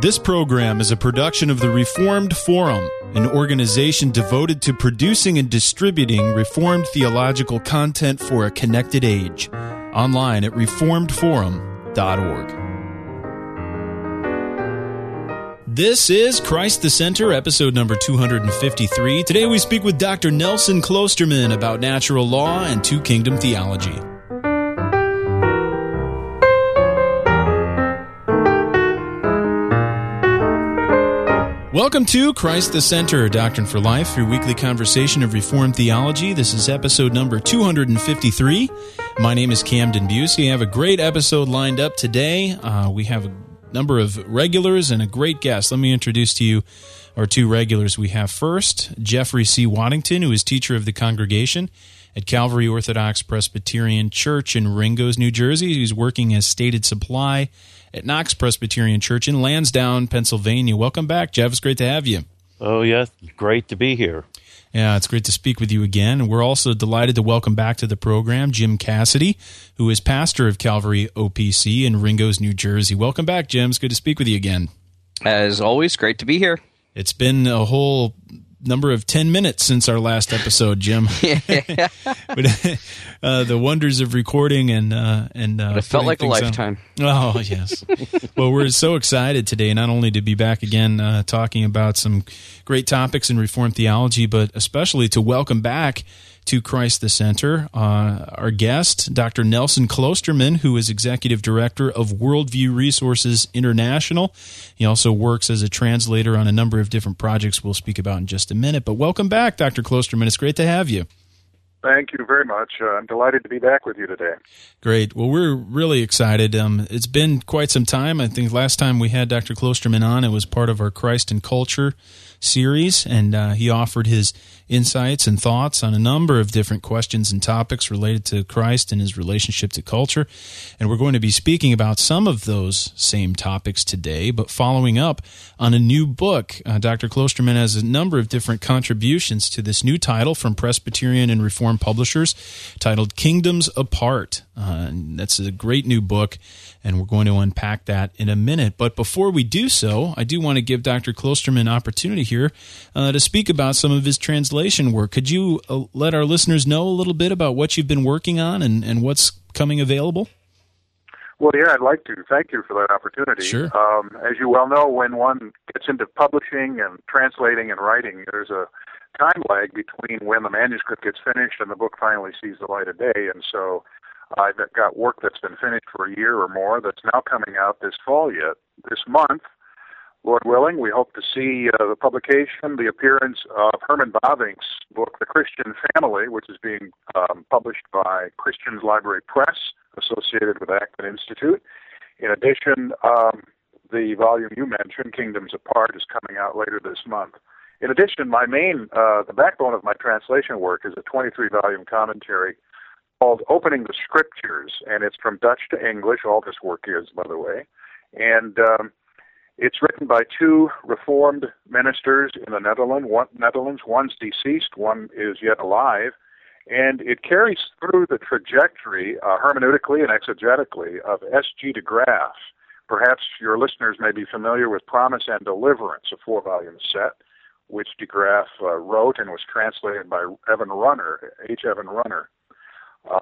This program is a production of the Reformed Forum, an organization devoted to producing and distributing Reformed theological content for a connected age. Online at reformedforum.org. This is Christ the Center, episode number 253. Today we speak with Dr. Nelson Kloosterman about natural law and two kingdom theology. Welcome to Christ the Center, Doctrine for Life, your weekly conversation of Reformed theology. This is episode number 253. My name is Camden Bucey. I have a great episode lined up today. Uh, we have a number of regulars and a great guest. Let me introduce to you our two regulars. We have first Jeffrey C. Waddington, who is teacher of the congregation at Calvary Orthodox Presbyterian Church in Ringoes, New Jersey. He's working as stated supply at Knox Presbyterian Church in Lansdowne, Pennsylvania. Welcome back, Jeff. It's great to have you. Oh, yes. Great to be here. Yeah, it's great to speak with you again. And we're also delighted to welcome back to the program Jim Cassidy, who is pastor of Calvary OPC in Ringoes, New Jersey. Welcome back, Jim. It's good to speak with you again. As always, great to be here. It's been a whole number of 10 minutes since our last episode, Jim. but, uh, the wonders of recording and uh, and uh, it felt like a lifetime. On. Oh yes. well, we're so excited today, not only to be back again uh, talking about some great topics in Reformed theology, but especially to welcome back to Christ the Center. Uh, our guest, Dr. Nelson Kloosterman, who is Executive Director of Worldview Resources International. He also works as a translator on a number of different projects we'll speak about in just a minute. But welcome back, Dr. Kloosterman. It's great to have you. Thank you very much. Uh, I'm delighted to be back with you today. Great. Well, we're really excited. Um, it's been quite some time. I think last time we had Dr. Kloosterman on, it was part of our Christ and Culture series, and uh, he offered his insights and thoughts on a number of different questions and topics related to Christ and his relationship to culture. And we're going to be speaking about some of those same topics today, but following up on a new book. Uh, Dr. Kloosterman has a number of different contributions to this new title from Presbyterian and Reformed publishers titled Kingdoms Apart. Uh, that's a great new book and we're going to unpack that in a minute. But before we do so, I do want to give Dr. Kloosterman an opportunity here uh, to speak about some of his translation work. Could you uh, let our listeners know a little bit about what you've been working on and, and what's coming available? Well, yeah, I'd like to. Thank you for that opportunity. Sure. Um, as you well know, when one gets into publishing and translating and writing, there's a time lag between when the manuscript gets finished and the book finally sees the light of day. And so I've got work that's been finished for a year or more that's now coming out this fall yet. This month, Lord willing, we hope to see uh, the publication, the appearance of Herman Bavinck's book, The Christian Family, which is being um, published by Christians Library Press, associated with Acton Institute. In addition, um, the volume you mentioned, Kingdoms Apart, is coming out later this month. In addition, my main, uh, the backbone of my translation work is a 23 volume commentary called Opening the Scriptures, and it's from Dutch to English. All this work is, by the way. And um, it's written by two Reformed ministers in the Netherlands. One, Netherlands. One's deceased, one is yet alive. And it carries through the trajectory, uh, hermeneutically and exegetically, of S.G. de Graaf. Perhaps your listeners may be familiar with Promise and Deliverance, a four volume set, which de Graaf uh, wrote and was translated by Evan Runner, H. Evan Runner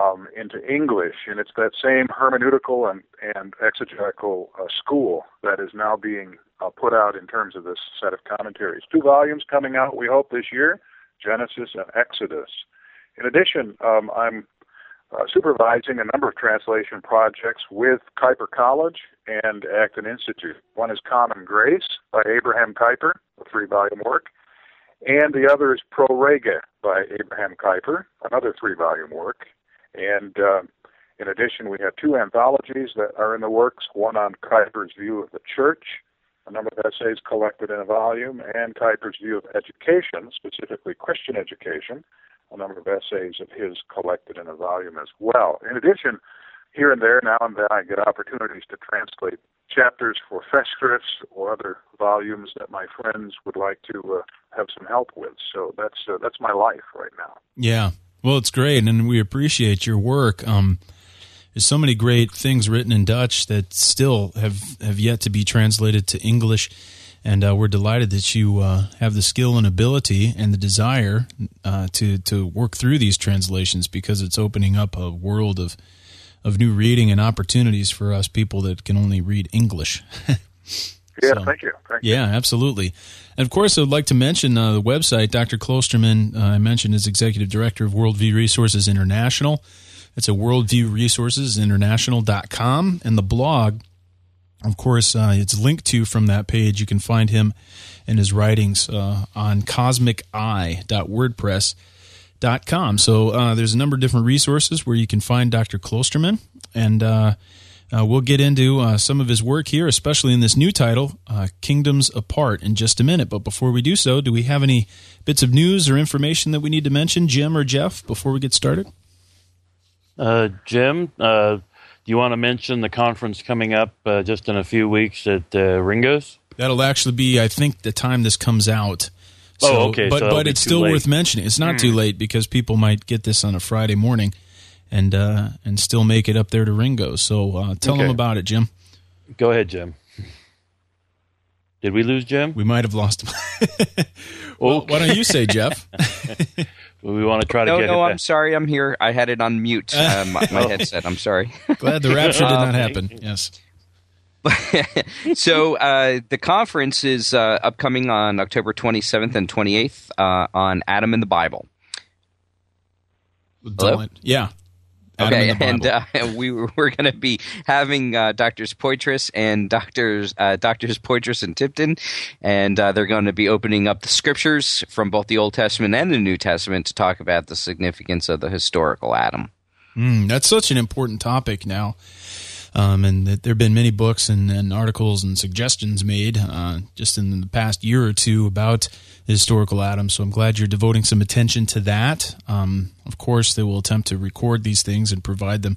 um, into English, and it's that same hermeneutical and, and exegetical uh, school that is now being uh, put out in terms of this set of commentaries. Two volumes coming out, we hope, this year Genesis and Exodus. In addition, um, I'm uh, supervising a number of translation projects with Kuyper College and Acton Institute. One is Common Grace by Abraham Kuyper, a three volume work, and the other is Pro Rege by Abraham Kuyper, another three volume work. And uh, in addition, we have two anthologies that are in the works one on Kuyper's view of the church, a number of essays collected in a volume, and Kuyper's view of education, specifically Christian education, a number of essays of his collected in a volume as well. In addition, here and there, now and then, I get opportunities to translate chapters for Festschrifts or other volumes that my friends would like to uh, have some help with. So that's uh, that's my life right now. Yeah, well, it's great, and we appreciate your work. Um, there's so many great things written in Dutch that still have have yet to be translated to English. And uh, we're delighted that you uh, have the skill and ability and the desire uh, to to work through these translations because it's opening up a world of of new reading and opportunities for us people that can only read English. yeah, so, thank you. Thank yeah, absolutely. And of course, I'd like to mention uh, the website. Dr. Kloosterman, uh, I mentioned, is executive director of Worldview Resources International. It's at worldviewresourcesinternational.com. And the blog, of course, uh, it's linked to from that page. You can find him and his writings uh, on cosmiceye.wordpress.com com. So uh, there's a number of different resources where you can find Dr. Kloosterman, and uh, uh, we'll get into uh, some of his work here, especially in this new title, uh, Kingdoms Apart, in just a minute. But before we do so, do we have any bits of news or information that we need to mention, Jim or Jeff, before we get started? Uh, Jim, do you want to mention the conference coming up just in a few weeks at Ringoes? That'll actually be, I think, the time this comes out. Oh, so, oh, okay. But so but it's still late. worth mentioning. It's not mm. too late because people might get this on a Friday morning, and uh, and still make it up there to Ringo. So uh, tell okay. them about it, Jim. Go ahead, Jim. Did we lose Jim? We might have lost him. well, why don't you say, Jeff? we want to try to no, get. No, I'm back. sorry. I'm here. I had it on mute. Uh, my, my headset. I'm sorry. Glad the rapture did not happen. Yes. So uh, the conference is uh, upcoming on October 27th and 28th uh, on Adam in the Bible. Hello? Yeah. Adam okay, and uh, we we're going to be having uh, Doctors Poythress and Doctors uh, Doctors Poythress and Tipton, and they're going to be opening up the scriptures from both the Old Testament and the New Testament to talk about the significance of the historical Adam. Mm, that's such an important topic now. Um, and that there have been many books and, and articles and suggestions made uh, just in the past year or two about the historical Adam. So I'm glad you're devoting some attention to that. Um, of course, they will attempt to record these things and provide them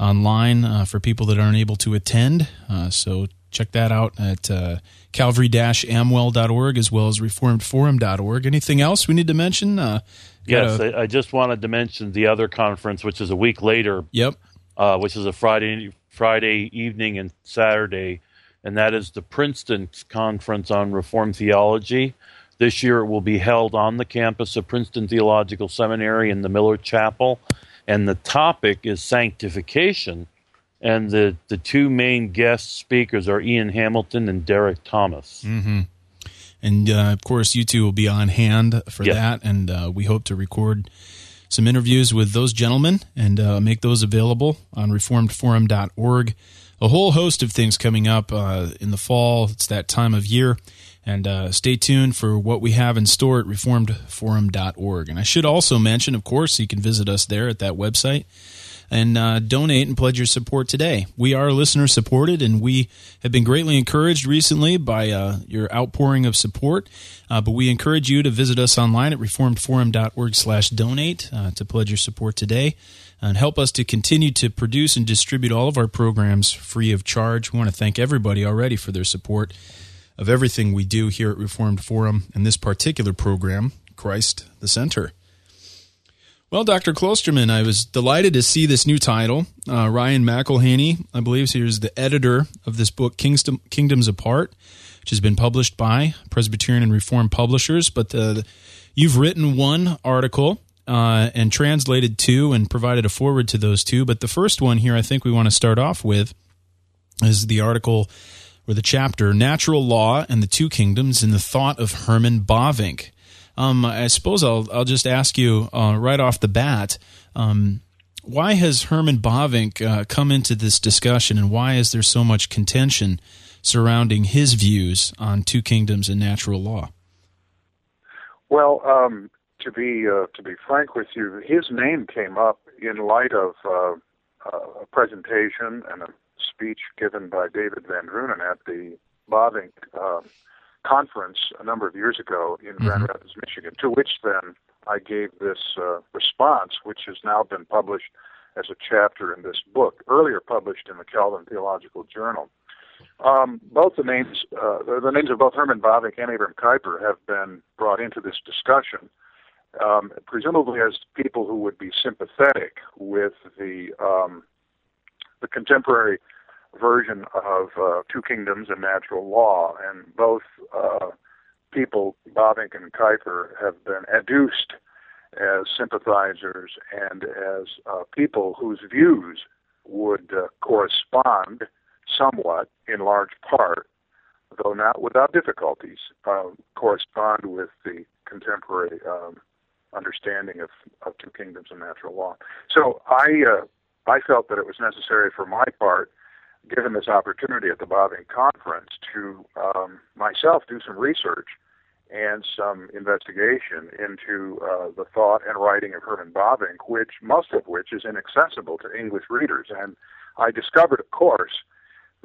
online uh, for people that aren't able to attend. Uh, so check that out at uh, calvary-amwell.org as well as reformedforum.org. Anything else we need to mention? Uh, yes, I, I, just wanted to mention the other conference, which is a week later. Yep. Uh, which is a Friday Friday evening and Saturday, and that is the Princeton Conference on Reformed Theology. This year it will be held on the campus of Princeton Theological Seminary in the Miller Chapel, and the topic is sanctification. And the, the two main guest speakers are Ian Hamilton and Derek Thomas. Mm-hmm. And uh, of course, you two will be on hand for that, and uh, we hope to record some interviews with those gentlemen and uh, make those available on reformedforum.org. A whole host of things coming up uh, in the fall. It's that time of year. And uh, stay tuned for what we have in store at reformedforum.org. And I should also mention, of course, you can visit us there at that website and uh, donate and pledge your support today. We are listener supported, and we have been greatly encouraged recently by uh, your outpouring of support. Uh, but we encourage you to visit us online at reformedforum.org/donate uh, to pledge your support today and help us to continue to produce and distribute all of our programs free of charge. We want to thank everybody already for their support of everything we do here at Reformed Forum and this particular program, Christ the Center. Well, Dr. Kloosterman, I was delighted to see this new title. Uh, Ryan McIlhenny, I believe, is the editor of this book, Kingdom, Kingdoms Apart, which has been published by Presbyterian and Reformed Publishers. But uh, you've written one article uh, and translated two and provided a forward to those two. But the first one here, I think we want to start off with, is the article or the chapter Natural Law and the Two Kingdoms in the Thought of Herman Bavinck. Um, I suppose I'll I'll just ask you uh, right off the bat. Um, why has Herman Bavinck uh, come into this discussion, and why is there so much contention surrounding his views on two kingdoms and natural law? Well, um, to be uh, to be frank with you, his name came up in light of uh, uh, a presentation and a speech given by David Van Drunen at the Bavinck uh, conference a number of years ago in mm-hmm. Grand Rapids, Michigan, to which then I gave this uh, response, which has now been published as a chapter in this book, earlier published in the Calvin Theological Journal. Um, both the names, uh, the names of both Herman Bavinck and Abraham Kuyper have been brought into this discussion, um, presumably as people who would be sympathetic with the um, the contemporary version of uh, Two Kingdoms and Natural Law, and both uh, people, Bavinck and Kuyper, have been adduced as sympathizers and as uh, people whose views would uh, correspond somewhat, in large part, though not without difficulties, uh, correspond with the contemporary um, understanding of, of two kingdoms and natural law. So I uh, I felt that it was necessary for my part, given this opportunity at the Bavinck conference, to um, myself do some research and some investigation into uh, the thought and writing of Herman Bavinck, which most of which is inaccessible to English readers. And I discovered, of course,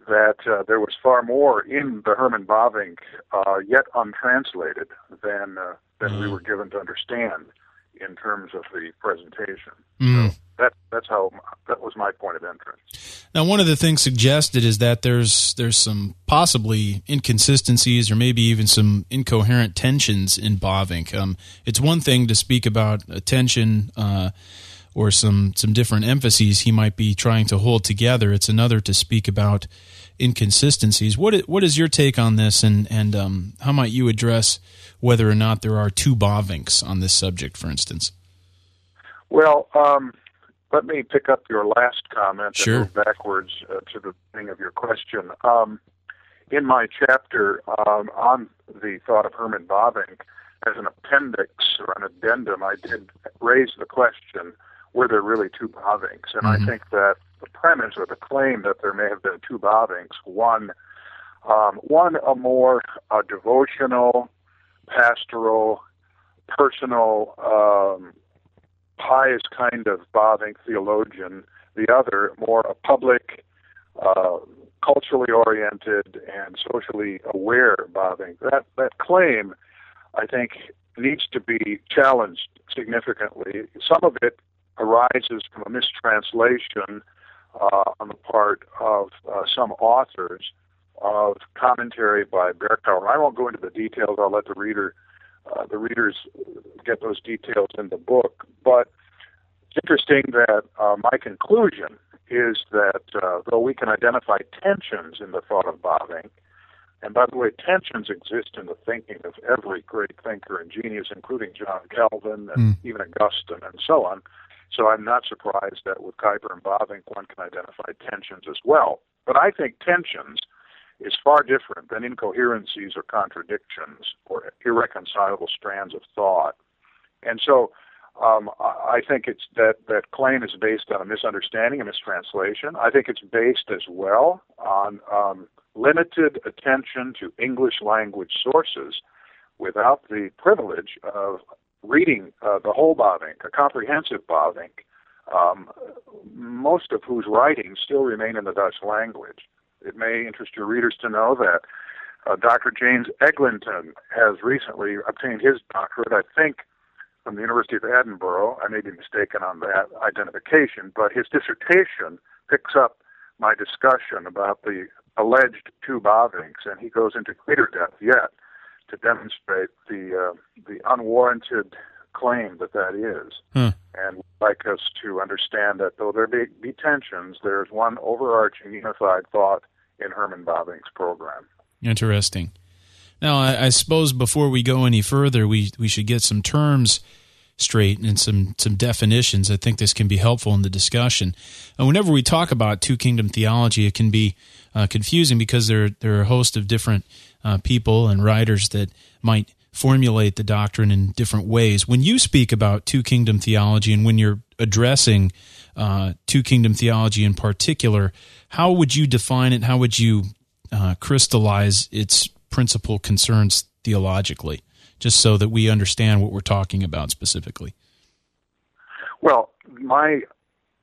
that uh, there was far more in the Herman Bavinck uh, yet untranslated than uh, than mm. we were given to understand in terms of the presentation. Mm. So that that's how that was my point of entrance. Now, one of the things suggested is that there's there's some possibly inconsistencies or maybe even some incoherent tensions in Bavinck. Um, it's one thing to speak about attention. Uh, or some some different emphases he might be trying to hold together. It's another to speak about inconsistencies. What is, what is your take on this, and and um, how might you address whether or not there are two Bavincks on this subject, for instance? Well, um, let me pick up your last comment sure. and move backwards uh, to the beginning of your question. Um, in my chapter um, on the thought of Herman Bavinck, as an appendix or an addendum, I did raise the question were there really two Bavincks? And mm-hmm. I think that the premise or the claim that there may have been two Bavincks, one, um, one a more uh, devotional, pastoral, personal, um, pious kind of Bavinck theologian, the other more a public, uh, culturally oriented and socially aware Bavinck. That that claim, I think, needs to be challenged significantly. Some of it arises from a mistranslation uh, on the part of uh, some authors of commentary by Berkouwer. I won't go into the details. I'll let the reader, uh, the readers, get those details in the book. But it's interesting that uh, my conclusion is that uh, though we can identify tensions in the thought of Bavinck, and by the way, tensions exist in the thinking of every great thinker and genius, including John Calvin and mm. even Augustine and so on. So I'm not surprised that with Kuyper and Bavinck, one can identify tensions as well. But I think tensions is far different than incoherencies or contradictions or irreconcilable strands of thought. And so um, I think it's that that claim is based on a misunderstanding, a mistranslation. I think it's based as well on um, limited attention to English language sources without the privilege of reading uh, the whole Bavinck, a comprehensive Bavinck, um, most of whose writings still remain in the Dutch language. It may interest your readers to know that uh, Dr. James Eglinton has recently obtained his doctorate, I think, from the University of Edinburgh. I may be mistaken on that identification, but his dissertation picks up my discussion about the alleged two Bavincks, and he goes into greater depth yet to demonstrate the uh, the unwarranted claim that that is. Hmm. And like us to understand that though there be, be tensions, there's one overarching unified thought in Herman Bavinck's program. Interesting. Now, I, I, suppose before we go any further, we we should get some terms straight and some some definitions. I think this can be helpful in the discussion. And whenever we talk about two kingdom theology, it can be uh, confusing because there there are a host of different uh, people and writers that might formulate the doctrine in different ways. When you speak about two kingdom theology and when you're addressing uh, two kingdom theology in particular, how would you define it? How would you uh, crystallize its principal concerns theologically, just so that we understand what we're talking about specifically? Well, my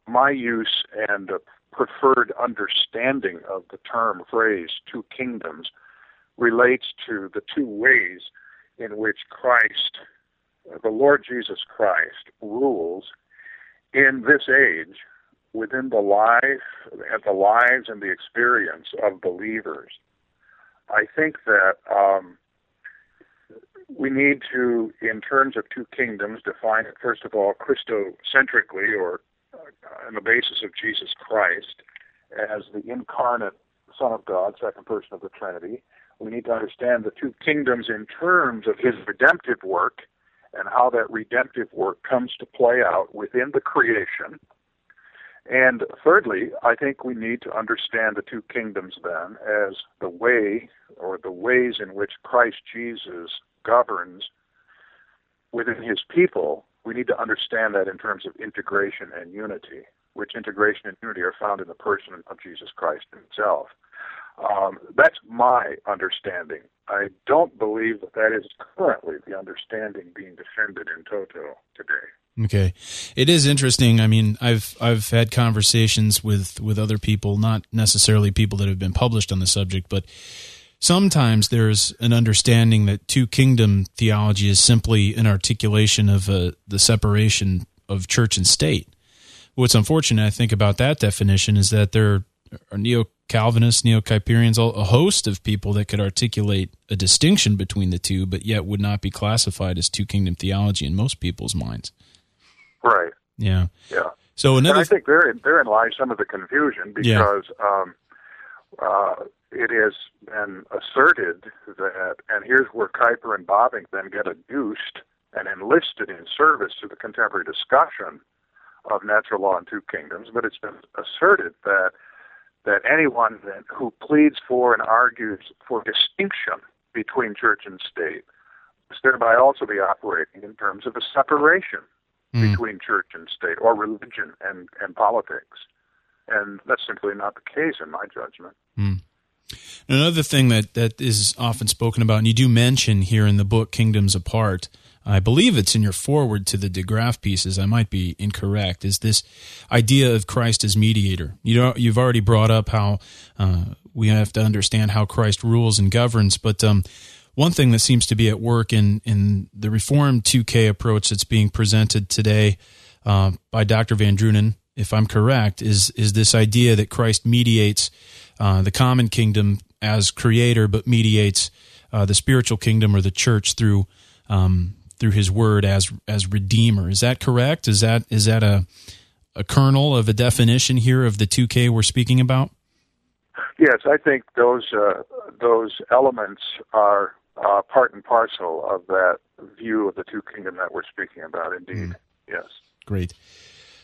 my use and preferred understanding of the term phrase two kingdoms relates to the two ways in which Christ, the Lord Jesus Christ, rules in this age within the life and the lives and the experience of believers. I think that um, we need to, in terms of two kingdoms, define it first of all Christocentrically or uh, on the basis of Jesus Christ, as the incarnate Son of God, second person of the Trinity. We need to understand the two kingdoms in terms of his redemptive work and how that redemptive work comes to play out within the creation. And thirdly, I think we need to understand the two kingdoms then as the way or the ways in which Christ Jesus governs within his people. We need to understand that in terms of integration and unity, which integration and unity are found in the person of Jesus Christ himself. Um, that's my understanding. I don't believe that that is currently the understanding being defended in toto today. Okay, it is interesting. I mean, I've I've had conversations with with other people, not necessarily people that have been published on the subject, but sometimes there's an understanding that two kingdom theology is simply an articulation of uh, the separation of church and state. What's unfortunate, I think, about that definition is that there are neo Calvinists, neo Kuyperians, a host of people that could articulate a distinction between the two, but yet would not be classified as two kingdom theology in most people's minds. Right. Yeah. Yeah. So another. And I think therein therein lies some of the confusion because yeah. um, uh, it has been asserted that, and here's where Kuyper and Bavinck then get adduced and enlisted in service to the contemporary discussion of natural law and two kingdoms. But it's been asserted that that anyone that, who pleads for and argues for distinction between church and state must thereby also be operating in terms of a separation mm. between church and state, or religion and, and politics. And that's simply not the case in my judgment. Mm. Another thing that, that is often spoken about, and you do mention here in the book Kingdoms Apart, I believe it's in your forward to the De Graaf pieces. I might be incorrect. Is this idea of Christ as mediator? You know, you've already brought up how uh, we have to understand how Christ rules and governs, but um, one thing that seems to be at work in, in the Reformed 2K approach that's being presented today uh, by Dr. Van Drunen, if I'm correct, is is this idea that Christ mediates uh, the common kingdom as creator, but mediates uh, the spiritual kingdom or the church through um, through His Word as as redeemer. Is that correct? Is that is that a a kernel of a definition here of the 2K we're speaking about? Yes, I think those uh, those elements are uh, part and parcel of that view of the two kingdom that we're speaking about. Indeed, mm. yes. Great.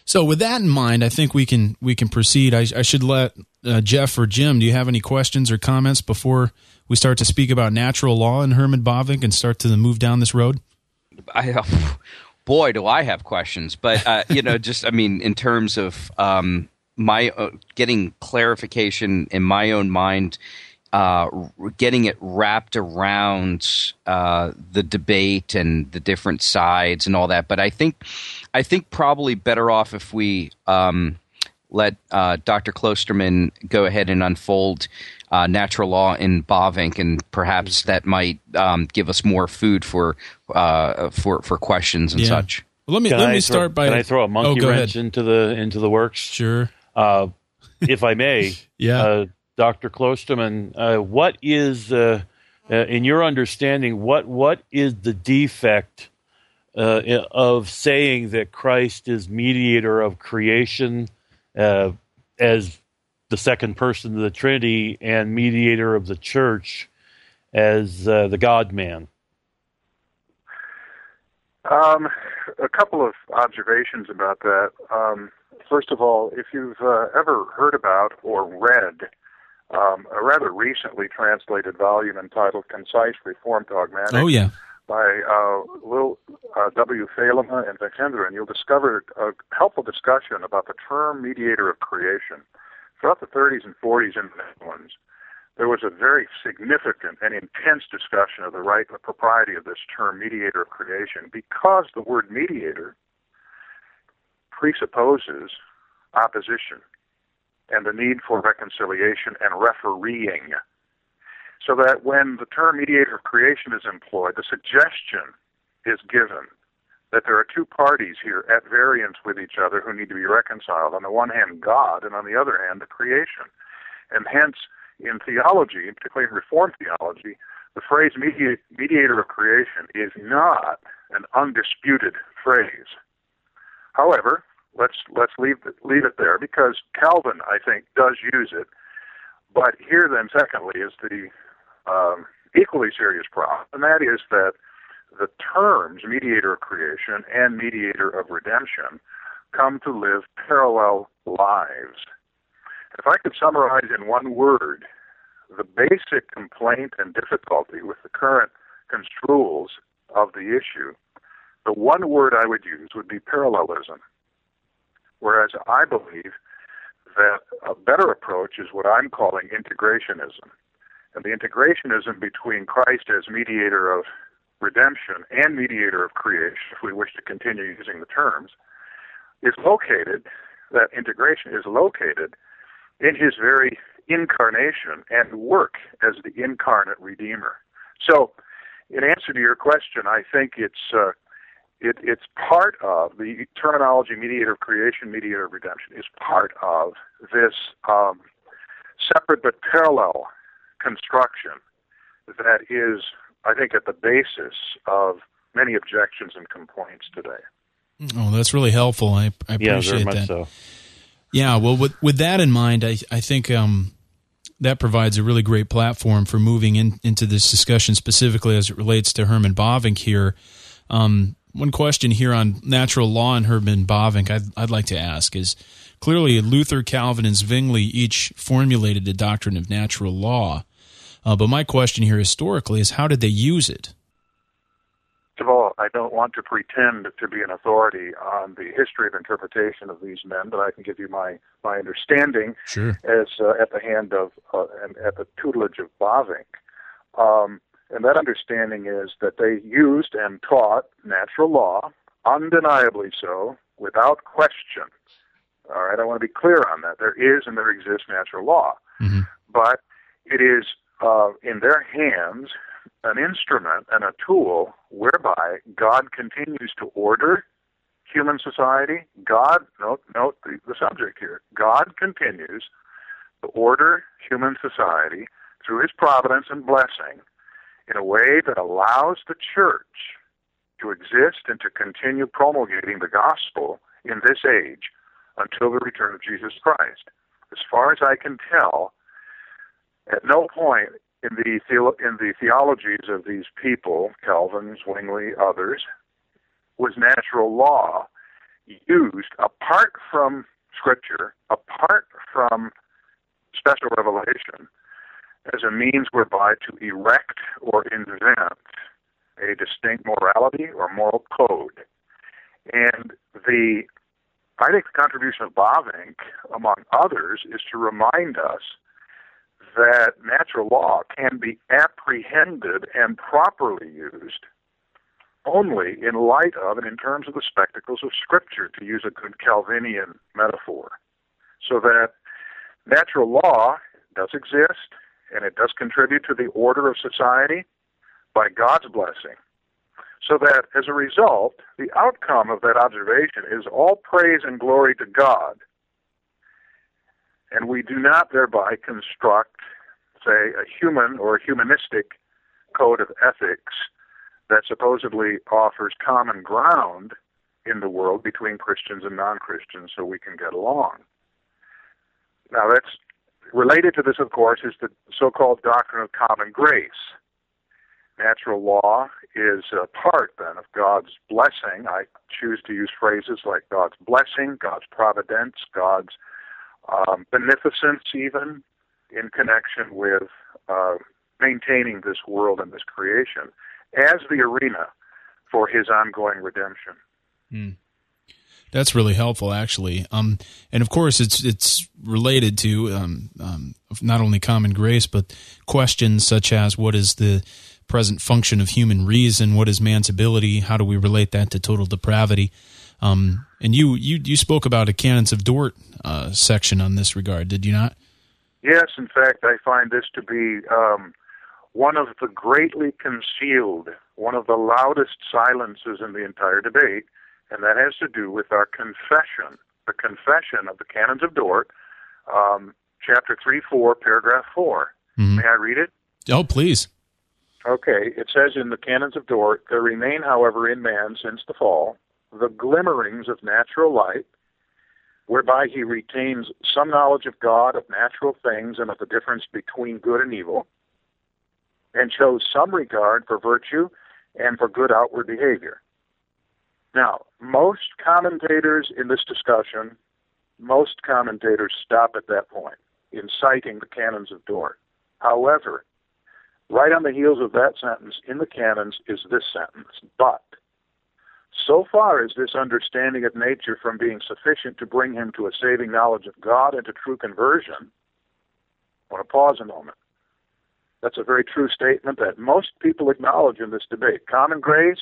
So, with that in mind, I think we can we can proceed. I, I should let uh, Jeff or Jim. Do you have any questions or comments before we start to speak about natural law and Herman Bavinck and start to move down this road? I, boy, do I have questions. But uh, you know, just I mean, in terms of um, my uh, getting clarification in my own mind uh, getting it wrapped around uh, the debate and the different sides and all that. But I think I think probably better off if we um, let uh, Dr. Kloosterman go ahead and unfold uh, natural law in Bavinck, and perhaps that might um, give us more food for uh, for for questions and yeah. such. Well, let me can let I me throw, start by. Can I throw a monkey oh, wrench ahead. into the into the works? Sure. Uh, if I may. yeah. Dr. Kloosterman, uh, what is, uh, uh, in your understanding, what what is the defect uh, of saying that Christ is mediator of creation uh, as the second person of the Trinity and mediator of the church as uh, the God Man? Um, a couple of observations about that. Um, first of all, if you've ever heard about or read um, a rather recently translated volume entitled Concise Reform Dogmatics. Oh, yeah. By uh, Will uh, W. Velema and and you'll discover a helpful discussion about the term mediator of creation. Throughout the 30s and 40s in the Netherlands, there was a very significant and intense discussion of the right and the propriety of this term mediator of creation because the word mediator presupposes opposition and the need for reconciliation and refereeing. So that when the term mediator of creation is employed, the suggestion is given that there are two parties here at variance with each other who need to be reconciled. On the one hand, God, and on the other hand, the creation. And hence, in theology, particularly in Reformed theology, the phrase mediator of creation is not an undisputed phrase. However, let's let's leave it, leave it there because Calvin, I think, does use it. But here, then, secondly, is the um, equally serious problem, and that is that the terms mediator of creation and mediator of redemption come to live parallel lives. If I could summarize in one word the basic complaint and difficulty with the current construals of the issue, the one word I would use would be parallelism. Whereas I believe that a better approach is what I'm calling integrationism. And the integrationism between Christ as mediator of redemption and mediator of creation, if we wish to continue using the terms, is located, that integration is located in his very incarnation and work as the incarnate Redeemer. So, in answer to your question, I think it's uh, it, it's part of the terminology mediator of creation, mediator of redemption is part of this um, separate but parallel construction that is, I think, at the basis of many objections and complaints today. Oh, that's really helpful. I, I appreciate yeah, that. So. Yeah, well, with with that in mind, I I think um, that provides a really great platform for moving in, into this discussion specifically as it relates to Herman Bavinck here. Um, one question here on natural law and Herman Bavinck I'd, I'd like to ask is clearly Luther, Calvin, and Zwingli each formulated the doctrine of natural law. Uh, but my question here historically is how did they use it? First of all, I don't want to pretend to be an authority on the history of interpretation of these men, but I can give you my, my understanding sure. as uh, at the hand of uh, and at the tutelage of Bavinck. Um, and that understanding is that they used and taught natural law, undeniably so, without question. All right, I want to be clear on that. There is and there exists natural law. Mm-hmm. But it is uh, in their hands an instrument and a tool whereby God continues to order human society. God, note, note the, the subject here. God continues to order human society through his providence and blessing in a way that allows the church to exist and to continue promulgating the gospel in this age until the return of Jesus Christ. As far as I can tell, at no point in the in the theologies of these people, Calvin, Zwingli, others, was natural law used apart from Scripture, apart from special revelation, as a means whereby to erect or invent a distinct morality or moral code. And the I think the contribution of Bavinck, among others, is to remind us that natural law can be apprehended and properly used only in light of and in terms of the spectacles of Scripture, to use a good Calvinian metaphor. So that natural law does exist, and it does contribute to the order of society by God's blessing. So that as a result, the outcome of that observation is all praise and glory to God. And we do not thereby construct, say, a human or a humanistic code of ethics that supposedly offers common ground in the world between Christians and non Christians so we can get along. Now, that's Related to this, of course, is the so called doctrine of common grace. Natural law is a part, then, of God's blessing. I choose to use phrases like God's blessing, God's providence, God's um, beneficence, even in connection with uh, maintaining this world and this creation as the arena for his ongoing redemption. Mm. That's really helpful, actually. Um, and of course, it's it's related to um, um, not only common grace, but questions such as what is the present function of human reason? What is man's ability? How do we relate that to total depravity? Um, and you, you you spoke about a canons of Dort uh, section on this regard, did you not? Yes, in fact, I find this to be um, one of the greatly concealed, one of the loudest silences in the entire debate and that has to do with our confession, the confession of the Canons of Dort, um, chapter 3 4, paragraph 4. Mm-hmm. May I read it? Oh, please. Okay, it says in the Canons of Dort, there remain, however, in man since the fall, the glimmerings of natural light, whereby he retains some knowledge of God, of natural things, and of the difference between good and evil, and shows some regard for virtue and for good outward behavior. Now, most commentators in this discussion, most commentators stop at that point in citing the canons of Dort. However, right on the heels of that sentence in the canons is this sentence, but so far is this understanding of nature from being sufficient to bring him to a saving knowledge of God and to true conversion. I want to pause a moment. That's a very true statement that most people acknowledge in this debate. Common grace,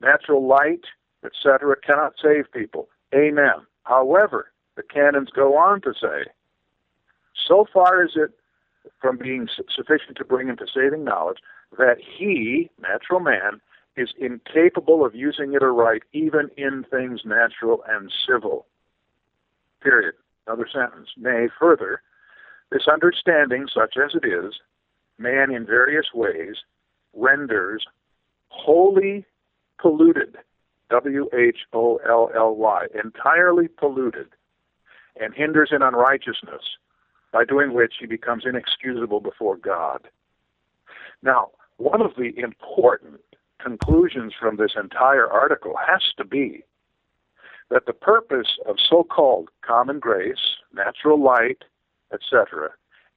natural light, etc., cannot save people. Amen. However, the canons go on to say, so far is it from being sufficient to bring him to saving knowledge that he, natural man, is incapable of using it aright even in things natural and civil. Period. Another sentence. Nay, further, this understanding, such as it is, man in various ways renders wholly polluted, W H O L L Y, entirely polluted, and hinders in unrighteousness, by doing which he becomes inexcusable before God. Now, one of the important conclusions from this entire article has to be that the purpose of so called common grace, natural light, etc.,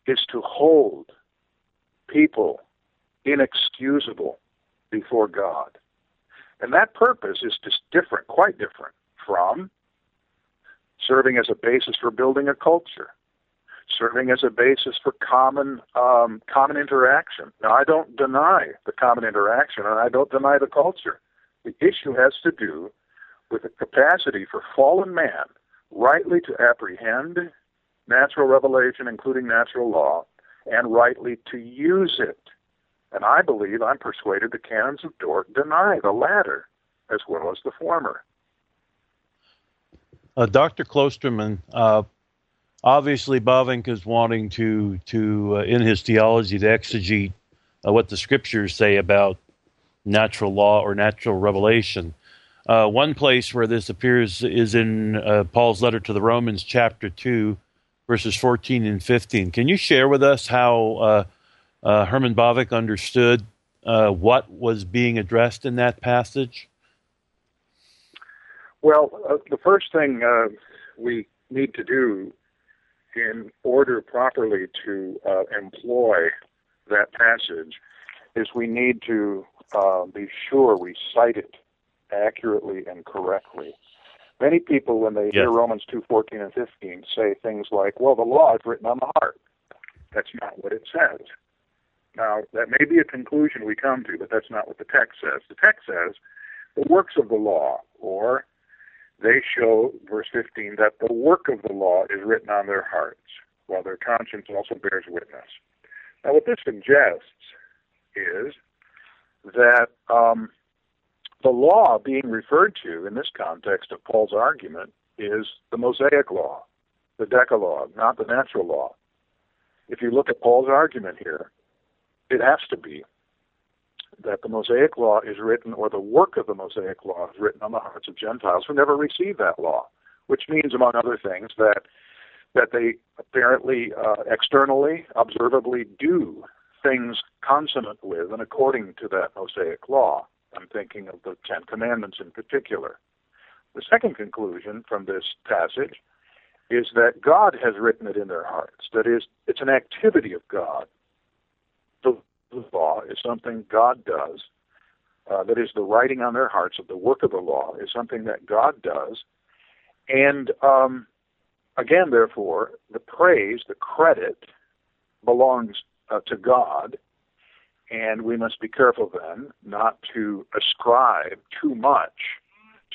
is to hold people inexcusable before God. And that purpose is just different, quite different from serving as a basis for building a culture, serving as a basis for common um, common interaction. Now, I don't deny the common interaction, and I don't deny the culture. The issue has to do with the capacity for fallen man rightly to apprehend natural revelation, including natural law, and rightly to use it. And I believe, I'm persuaded, the canons of Dort deny the latter as well as the former. Uh, Dr. Kloosterman, uh, obviously Bavinck is wanting to to uh, in his theology to exegete uh, what the scriptures say about natural law or natural revelation. Uh, one place where this appears is in uh, Paul's letter to the Romans, chapter two, verses fourteen and fifteen. Can you share with us how uh, uh, Herman Bavinck understood what was being addressed in that passage? Well, the first thing we need to do in order properly to uh, employ that passage is we need to uh, be sure we cite it accurately and correctly. Many people, when they yes. hear Romans 2:14 and 15, say things like, "Well, the law is written on the heart." That's not what it says. Now, that may be a conclusion we come to, but that's not what the text says. The text says, "The works of the law," or they show, verse 15, that the work of the law is written on their hearts, while their conscience also bears witness. Now, what this suggests is that um, the law being referred to in this context of Paul's argument is the Mosaic law, the Decalogue, not the natural law. If you look at Paul's argument here, it has to be that the Mosaic Law is written, or the work of the Mosaic Law is written on the hearts of Gentiles who never received that law, which means, among other things, that that they apparently uh, externally, observably do things consonant with and according to that Mosaic Law. I'm thinking of the Ten Commandments in particular. The second conclusion from this passage is that God has written it in their hearts. That is, it's an activity of God. The law is something God does. Uh, that is, the writing on their hearts of the work of the law is something that God does. And um, again, therefore, the praise, the credit belongs uh, to God. And we must be careful then not to ascribe too much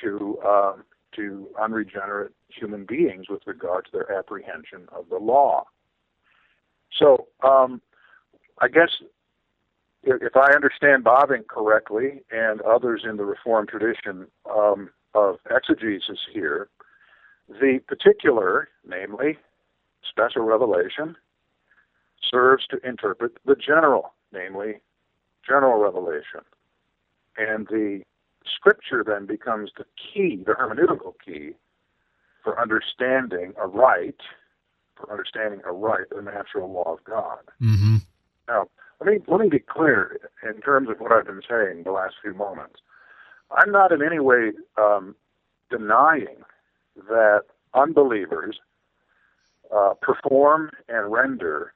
to uh, to unregenerate human beings with regard to their apprehension of the law. So um, I guess if I understand Bavinck correctly, and others in the Reformed tradition um, of exegesis here, the particular, namely special revelation, serves to interpret the general, namely general revelation. And the scripture then becomes the key, the hermeneutical key, for understanding a right, for understanding a right, the natural law of God. Mm-hmm. Now, let me let me be clear in terms of what I've been saying the last few moments. I'm not in any way um, denying that unbelievers uh, perform and render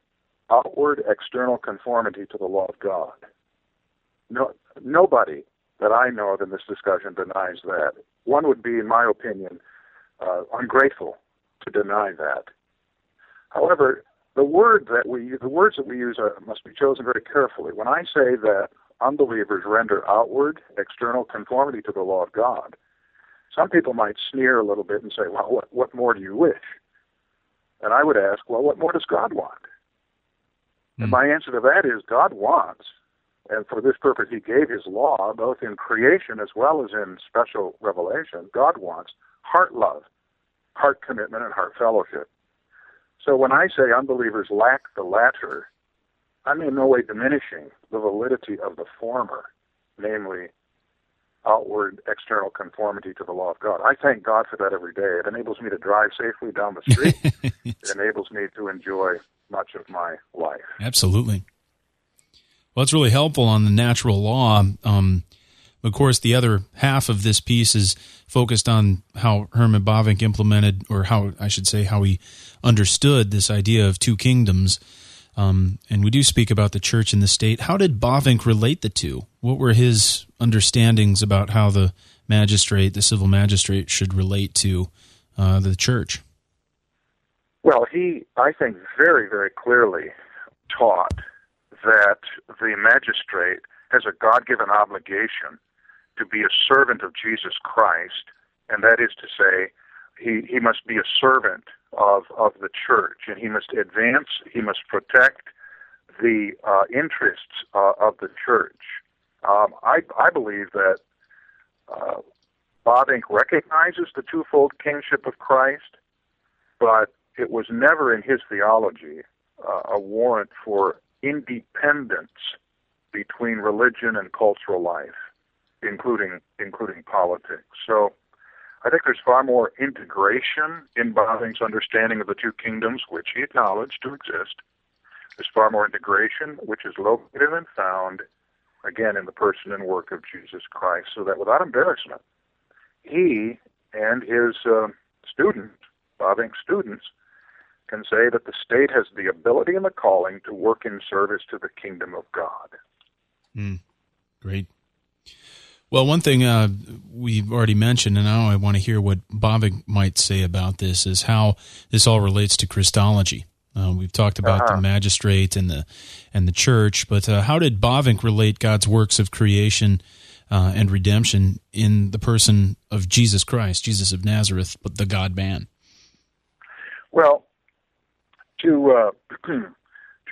outward external conformity to the law of God. No, nobody that I know of in this discussion denies that. One would be, in my opinion, uh, ungrateful to deny that. However, the word that we the words that we use are, must be chosen very carefully. When I say that unbelievers render outward external conformity to the law of God, some people might sneer a little bit and say, "Well, what what more do you wish?" And I would ask, "Well, what more does God want?" Mm. And my answer to that is God wants, and for this purpose He gave His law, both in creation as well as in special revelation. God wants heart love, heart commitment, and heart fellowship. So when I say unbelievers lack the latter, I'm in no way diminishing the validity of the former, namely outward external conformity to the law of God. I thank God for that every day. It enables me to drive safely down the street. it enables me to enjoy much of my life. Absolutely. Well, it's really helpful on the natural law. Um, of course, the other half of this piece is focused on how Herman Bavinck implemented, or how I should say, how he understood this idea of two kingdoms. Um, and we do speak about the church and the state. How did Bavinck relate the two? What were his understandings about how the magistrate, the civil magistrate, should relate to uh, the church? Well, he, I think, very, very clearly taught that the magistrate has a God given obligation to be a servant of Jesus Christ, and that is to say, he, he must be a servant of, of the church, and he must advance, he must protect the uh, interests uh, of the church. Um, I, I believe that uh, Bavinck recognizes the twofold kingship of Christ, but it was never in his theology uh, a warrant for independence between religion and cultural life including including politics. So I think there's far more integration in Bavinck's understanding of the two kingdoms, which he acknowledged to exist. There's far more integration, which is located and found, again, in the person and work of Jesus Christ, so that without embarrassment, he and his uh, students, Bavinck's students, can say that the state has the ability and the calling to work in service to the kingdom of God. Mm, great. Well, one thing uh, we've already mentioned, and now I want to hear what Bavinck might say about this, is how this all relates to Christology. Uh, we've talked about uh-huh. the magistrate and the and the church, but uh, how did Bavinck relate God's works of creation uh, and redemption in the person of Jesus Christ, Jesus of Nazareth, but the God Man? Well, to uh,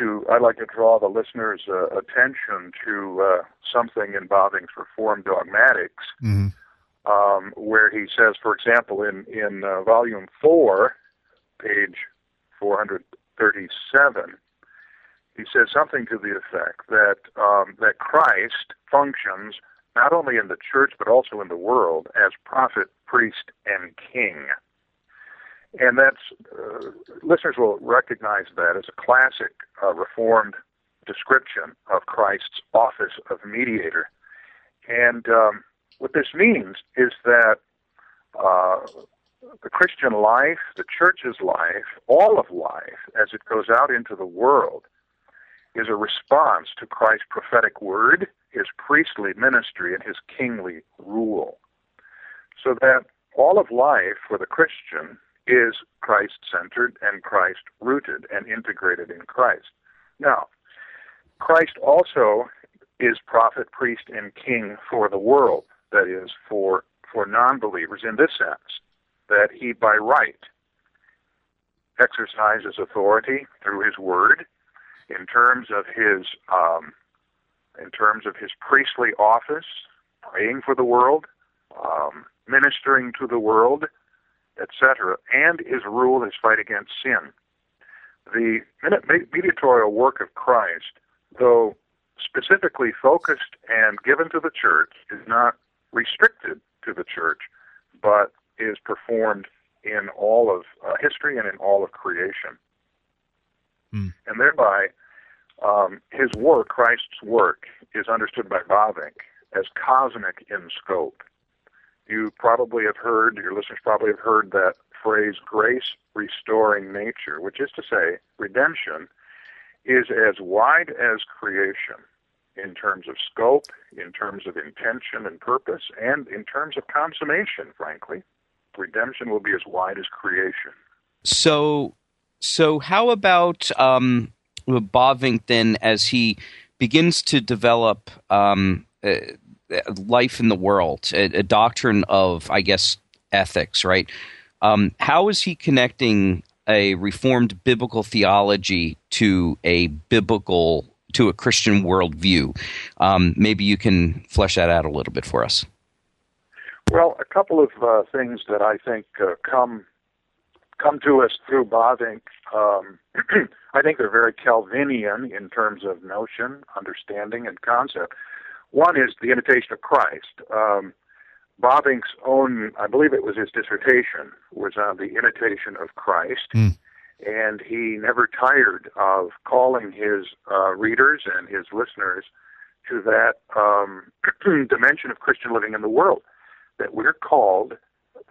to I'd like to draw the listeners' uh, attention to uh, something in Bavinck's Reformed Dogmatics, mm-hmm. um, where he says, for example, in in uh, Volume Four, page 437, he says something to the effect that um, that Christ functions not only in the church but also in the world as prophet, priest, and king. And that's uh, listeners will recognize that as a classic uh, Reformed description of Christ's office of mediator. And um, what this means is that uh, the Christian life, the church's life, all of life, as it goes out into the world, is a response to Christ's prophetic word, his priestly ministry, and his kingly rule. So that all of life for the Christian is Christ centered and Christ rooted and integrated in Christ. Now, Christ also is prophet, priest, and king for the world, that is, for, for non believers in this sense, that he by right exercises authority through his word in terms of his um, in terms of his priestly office, praying for the world, um, ministering to the world, etc., and his rule, his fight against sin. The mediatorial work of Christ, though specifically focused and given to the church, is not restricted to the church, but is performed in all of uh, history and in all of creation. Hmm. And thereby, um, his work, Christ's work, is understood by Bavinck as cosmic in scope. You probably have heard, your listeners probably have heard that phrase, grace restoring nature, which is to say, redemption is as wide as creation in terms of scope, in terms of intention and purpose, and in terms of consummation, frankly. Redemption will be as wide as creation. So, so how about um, then, as he begins to develop um, uh, life in the world, a, a, doctrine of, I guess, ethics, right? Um, how is he connecting a reformed biblical theology to a biblical to a Christian worldview? Um, maybe you can flesh that out a little bit for us. Well, a couple of uh, things that I think uh, come come to us through Bavinck. Um, I think they're very Calvinian in terms of notion, understanding, and concept. One is the imitation of Christ. Um, Bavinck's own, I believe it was his dissertation, was on the imitation of Christ. Mm. And he never tired of calling his uh, readers and his listeners to that um, dimension of Christian living in the world, that we're called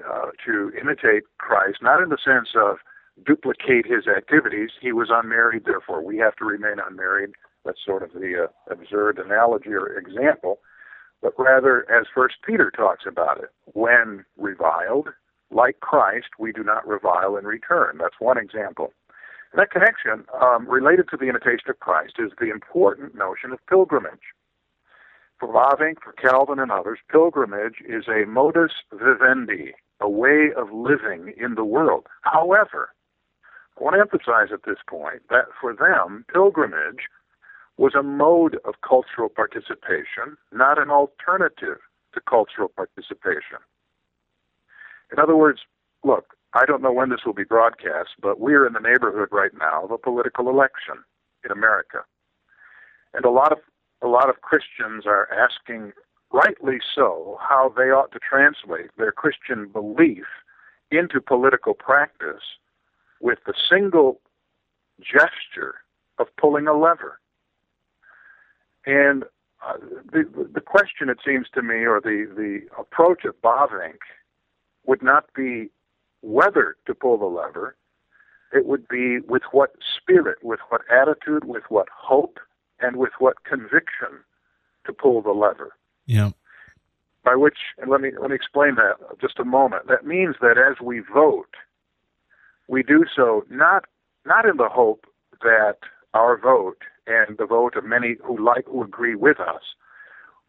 uh, to imitate Christ, not in the sense of duplicate his activities. He was unmarried, therefore we have to remain unmarried. That's sort of the uh, absurd analogy or example but rather as First Peter talks about it, when reviled, like Christ, we do not revile in return. That's one example. And that connection, um, related to the imitation of Christ, is the important notion of pilgrimage. For Bavinck, for Calvin, and others, pilgrimage is a modus vivendi, a way of living in the world. However, I want to emphasize at this point that for them, pilgrimage was a mode of cultural participation, not an alternative to cultural participation. In other words, look, I don't know when this will be broadcast, but we're in the neighborhood right now of a political election in America. And a lot of a lot of Christians are asking rightly so how they ought to translate their Christian belief into political practice with the single gesture of pulling a lever. And uh, the the question, it seems to me, or the the approach of Bavinck, would not be whether to pull the lever. It would be with what spirit, with what attitude, with what hope, and with what conviction to pull the lever. Yeah. By which, and let me let me explain that just a moment. That means that as we vote, we do so not not in the hope that our vote and the vote of many who like who agree with us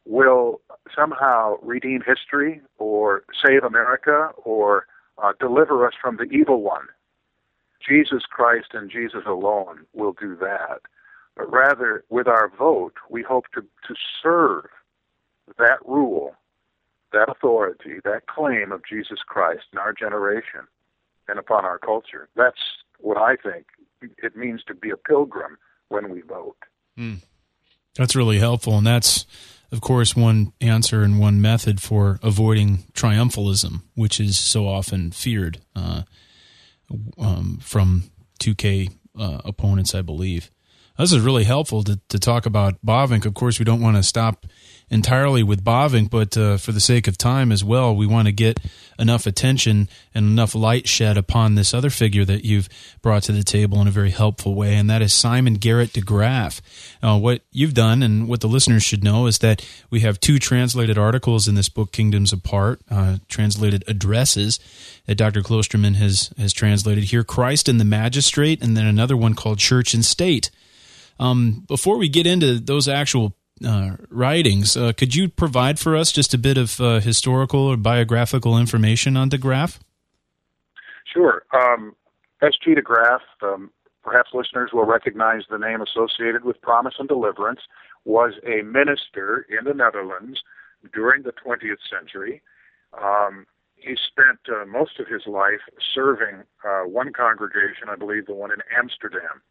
will somehow redeem history or save America or uh, deliver us from the evil one. Jesus Christ and Jesus alone will do that. But rather, with our vote, we hope to, to serve that rule, that authority, that claim of Jesus Christ in our generation and upon our culture. That's what I think it means to be a pilgrim when we vote. Mm. That's really helpful. And that's, of course, one answer and one method for avoiding triumphalism, which is so often feared uh, um, from 2K uh, opponents, I believe. This is really helpful to, to talk about Bavinck. Of course, we don't want to stop entirely with Bavinck, but uh, for the sake of time as well, we want to get enough attention and enough light shed upon this other figure that you've brought to the table in a very helpful way, and that is Simon Gerrit De Graaf. Uh, what you've done and what the listeners should know is that we have two translated articles in this book, Kingdoms Apart, uh, translated addresses that Dr. Kloosterman has, has translated here Christ and the Magistrate, and then another one called Church and State. Um, before we get into those actual uh, writings. Uh, could you provide for us just a bit of uh, historical or biographical information on De Graaf? Sure. Um, S.G. De Graaf, um, perhaps listeners will recognize the name associated with Promise and Deliverance, was a minister in the Netherlands during the 20th century. Um, he spent uh, most of his life serving uh, one congregation, I believe the one in Amsterdam.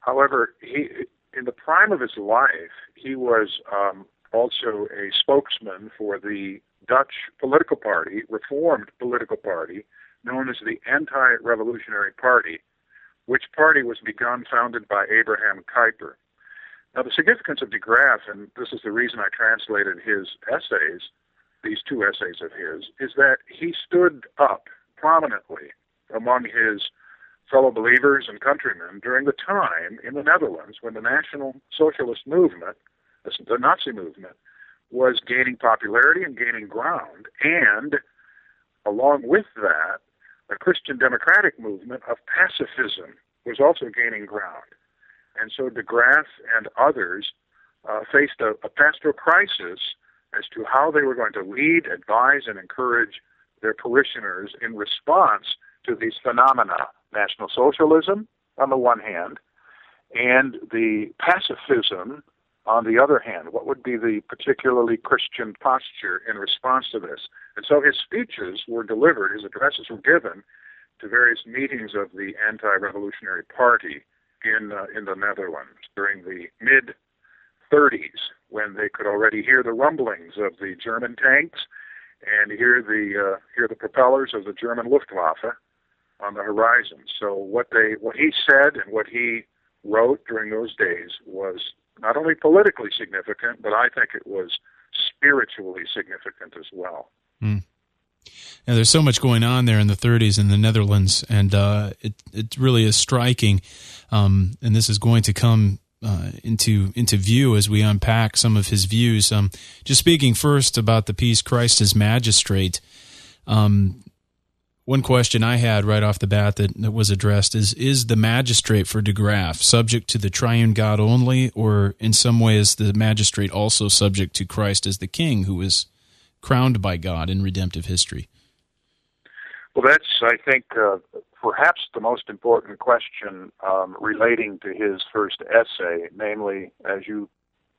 However, he in the prime of his life, he was um, also a spokesman for the Dutch political party, Reformed political party, known as the Anti Revolutionary Party, which party was begun, founded by Abraham Kuyper. Now, the significance of de Graaf, and this is the reason I translated his essays, these two essays of his, is that he stood up prominently among his fellow believers and countrymen during the time in the Netherlands when the National Socialist movement, the Nazi movement, was gaining popularity and gaining ground, and along with that, a Christian democratic movement of pacifism was also gaining ground. And so de Graaf and others uh, faced a, a pastoral crisis as to how they were going to lead, advise, and encourage their parishioners in response to these phenomena National Socialism on the one hand, and the pacifism on the other hand. What would be the particularly Christian posture in response to this? And so his speeches were delivered, his addresses were given to various meetings of the anti-revolutionary party in uh, in the Netherlands during the mid 30s, when they could already hear the rumblings of the German tanks and hear the uh, hear the propellers of the German Luftwaffe on the horizon. So what they what he said and what he wrote during those days was not only politically significant, but I think it was spiritually significant as well. Mm. Now, there's so much going on there in the 30s in the Netherlands, and uh, it it really is striking. Um, and this is going to come uh, into into view as we unpack some of his views. Um, just speaking first about the peace Christ as magistrate. Um, one question I had right off the bat that, that was addressed is Is the magistrate for de Graaf subject to the triune God only, or in some ways the magistrate also subject to Christ as the king who is crowned by God in redemptive history? Well, that's, I think, uh, perhaps the most important question um, relating to his first essay, namely, as you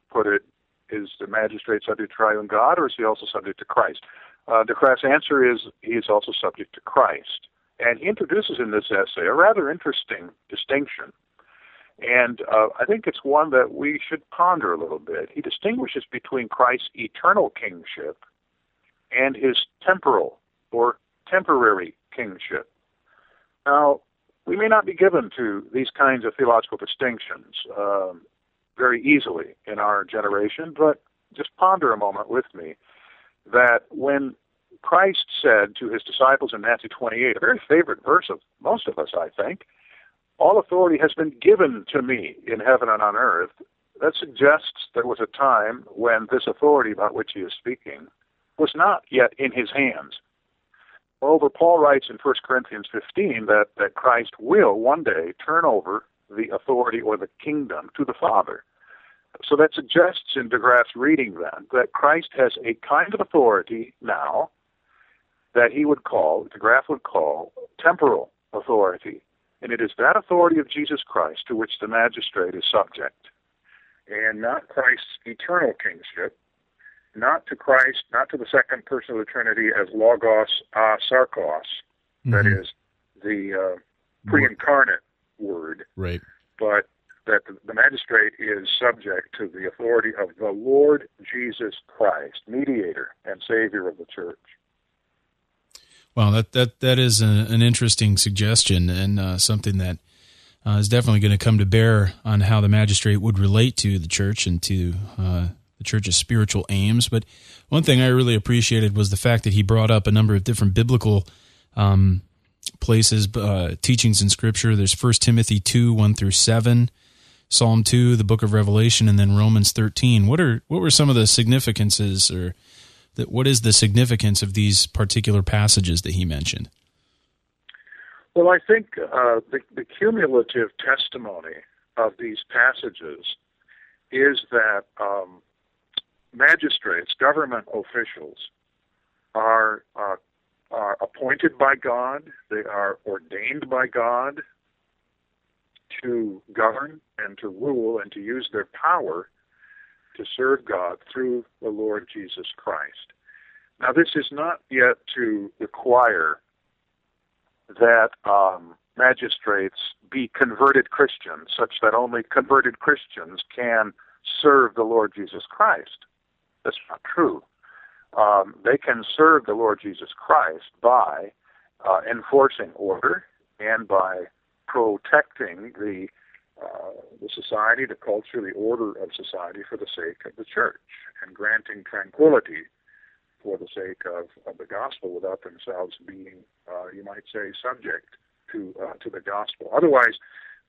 put it, is the magistrate subject to triune God, or is he also subject to Christ? Uh, de Graaf's answer is he is also subject to Christ. And he introduces in this essay a rather interesting distinction. And uh, I think it's one that we should ponder a little bit. He distinguishes between Christ's eternal kingship and his temporal or temporary kingship. Now, we may not be given to these kinds of theological distinctions um, very easily in our generation, but just ponder a moment with me that when Christ said to his disciples in Matthew 28, a very favorite verse of most of us, I think, all authority has been given to me in heaven and on earth. That suggests there was a time when this authority about which he is speaking was not yet in his hands. Moreover, Paul writes in 1 Corinthians 15 that, that Christ will one day turn over the authority or the kingdom to the Father. So that suggests in de Graaf's reading then that Christ has a kind of authority now that he would call, de Graaf would call, temporal authority. And it is that authority of Jesus Christ to which the magistrate is subject, and not Christ's eternal kingship, not to Christ, not to the second person of the Trinity as Logos a Sarkos, mm-hmm. that is the uh, pre incarnate word, right. but that the magistrate is subject to the authority of the Lord Jesus Christ, mediator and savior of the church. Well, that that that is a, an interesting suggestion and uh, something that uh, is definitely going to come to bear on how the magistrate would relate to the church and to uh, the church's spiritual aims. But one thing I really appreciated was the fact that he brought up a number of different biblical um, places, uh, teachings in Scripture. There's First Timothy two one through seven. Psalm 2, the book of Revelation, and then Romans 13. What are what were some of the significances or that what is the significance of these particular passages that he mentioned? Well, I think uh, the, the cumulative testimony of these passages is that um, magistrates, government officials, are uh, are appointed by God. They are ordained by God to govern and to rule and to use their power to serve God through the Lord Jesus Christ. Now, this is not yet to require that um, magistrates be converted Christians, such that only converted Christians can serve the Lord Jesus Christ. That's not true. Um, they can serve the Lord Jesus Christ by uh, enforcing order and by protecting the uh, the society, the culture, the order of society for the sake of the church, and granting tranquility for the sake of, of the gospel without themselves being, uh, you might say, subject to uh, to the gospel. Otherwise,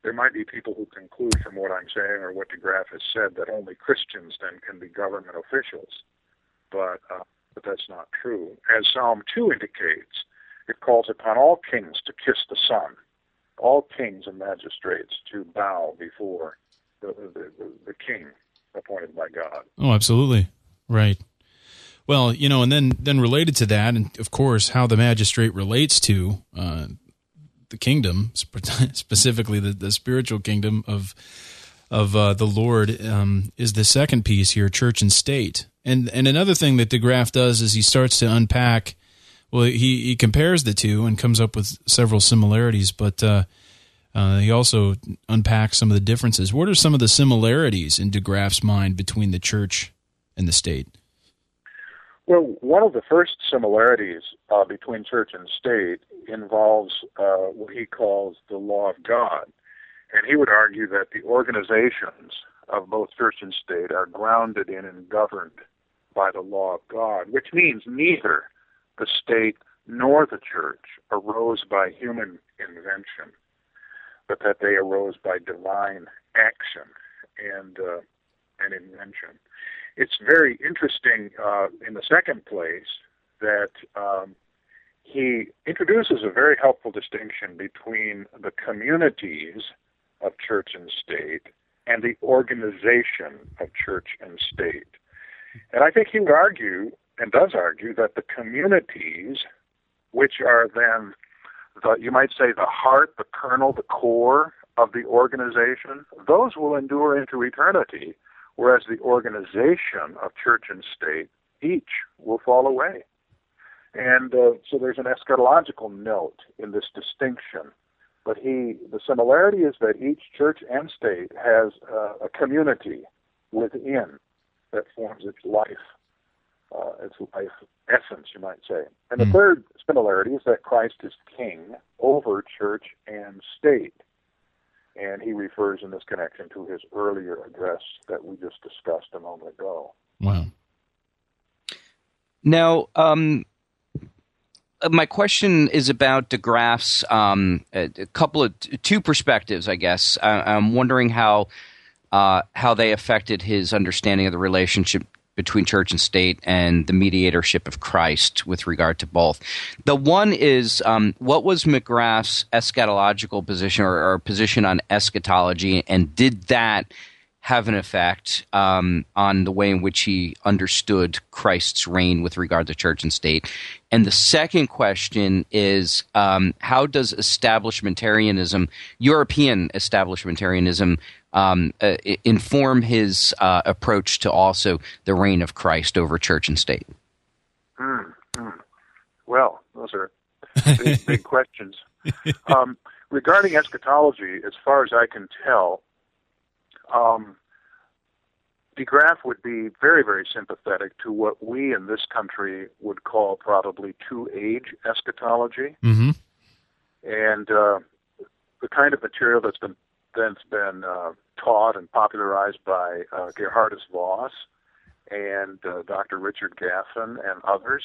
there might be people who conclude from what I'm saying or what de Graaf has said that only Christians then can be government officials, but uh, but that's not true. As Psalm 2 indicates, it calls upon all kings to kiss the Son, all kings and magistrates to bow before the, the, the, the king appointed by God. Oh, absolutely. Right. Well, you know, and then then related to that, and of course, how the magistrate relates to uh, the kingdom, specifically the, the spiritual kingdom of of uh, the Lord, um, is the second piece here, church and state. And and another thing that de Graaf does is he starts to unpack. Well, he he compares the two and comes up with several similarities, but uh, uh, he also unpacks some of the differences. What are some of the similarities in de Graaf's mind between the church and the state? Well, one of the first similarities uh, between church and state involves uh, what he calls the law of God. And he would argue that the organizations of both church and state are grounded in and governed by the law of God, which means neither the state nor the church arose by human invention, but that they arose by divine action and uh, and invention. It's very interesting uh, in the second place that um, he introduces a very helpful distinction between the communities of church and state and the organization of church and state. And I think he would argue, and does argue, that the communities, which are then, the, you might say, the heart, the kernel, the core of the organization, those will endure into eternity, whereas the organization of church and state, each will fall away. And uh, so there's an eschatological note in this distinction. But he, the similarity is that each church and state has uh, a community within that forms its life, uh, its life essence, you might say. And the mm. third similarity is that Christ is king over church and state. And he refers in this connection to his earlier address that we just discussed a moment ago. Wow. Now, um, my question is about de Graaf's um, a, a, couple of two perspectives, I guess. I, am wondering how uh, how they affected his understanding of the relationship between church and state and the mediatorship of Christ with regard to both. The one is um, what was de Graaf's eschatological position or, or position on eschatology, and did that have an effect um, on the way in which he understood Christ's reign with regard to church and state. And the second question is um, how does establishmentarianism, European establishmentarianism, um, uh, inform his uh, approach to also the reign of Christ over church and state? Mm, mm. Well, those are big, big questions. Um, regarding eschatology, as far as I can tell, um, de Graaf would be very, very sympathetic to what we in this country would call probably two age eschatology. Mm-hmm. And uh, the kind of material that's been that's been uh, taught and popularized by uh, Geerhardus Vos and uh, Dr. Richard Gaffin and others.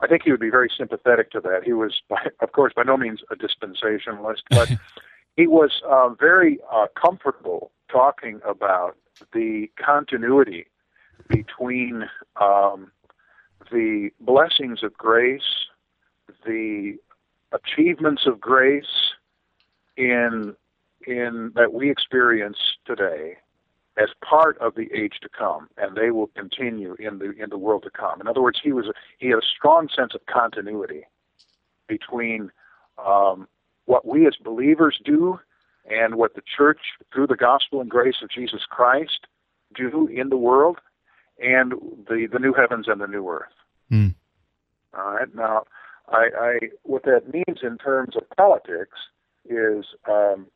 I think he would be very sympathetic to that. He was, by, of course, by no means a dispensationalist, but he was uh, very uh, comfortable talking about the continuity between um, the blessings of grace, the achievements of grace in in that we experience today as part of the age to come, and they will continue in the in the world to come. In other words, he was a, he had a strong sense of continuity between um, what we as believers do and what the church, through the gospel and grace of Jesus Christ, do in the world, and the, the new heavens and the new earth. Mm. All right. Now, I, I what that means in terms of politics is um,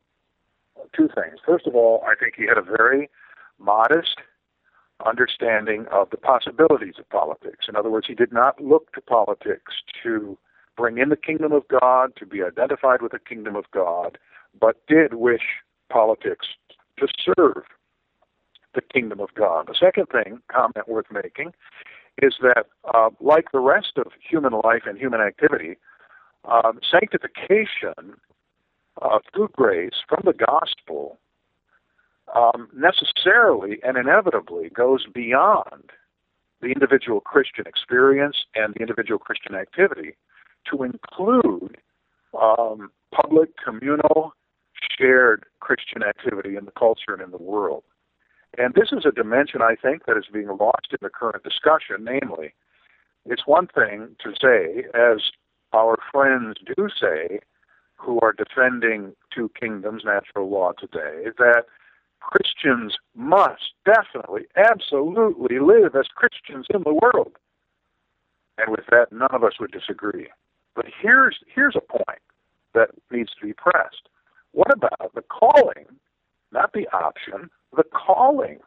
two things. First of all, I think he had a very modest understanding of the possibilities of politics. In other words, he did not look to politics to bring in the kingdom of God, to be identified with the kingdom of God, but did wish politics to serve the kingdom of God. The second thing, comment worth making, is that, uh, like the rest of human life and human activity, uh, sanctification uh, grace from the gospel um, necessarily and inevitably goes beyond the individual Christian experience and the individual Christian activity to include um, public, communal, shared Christian activity in the culture and in the world. And this is a dimension, I think, that is being lost in the current discussion. Namely, it's one thing to say, as our friends do say, who are defending two kingdoms natural law today, that Christians must definitely, absolutely live as Christians in the world. And with that, none of us would disagree. But here's here's a point that needs to be pressed. What about the calling, not the option, the calling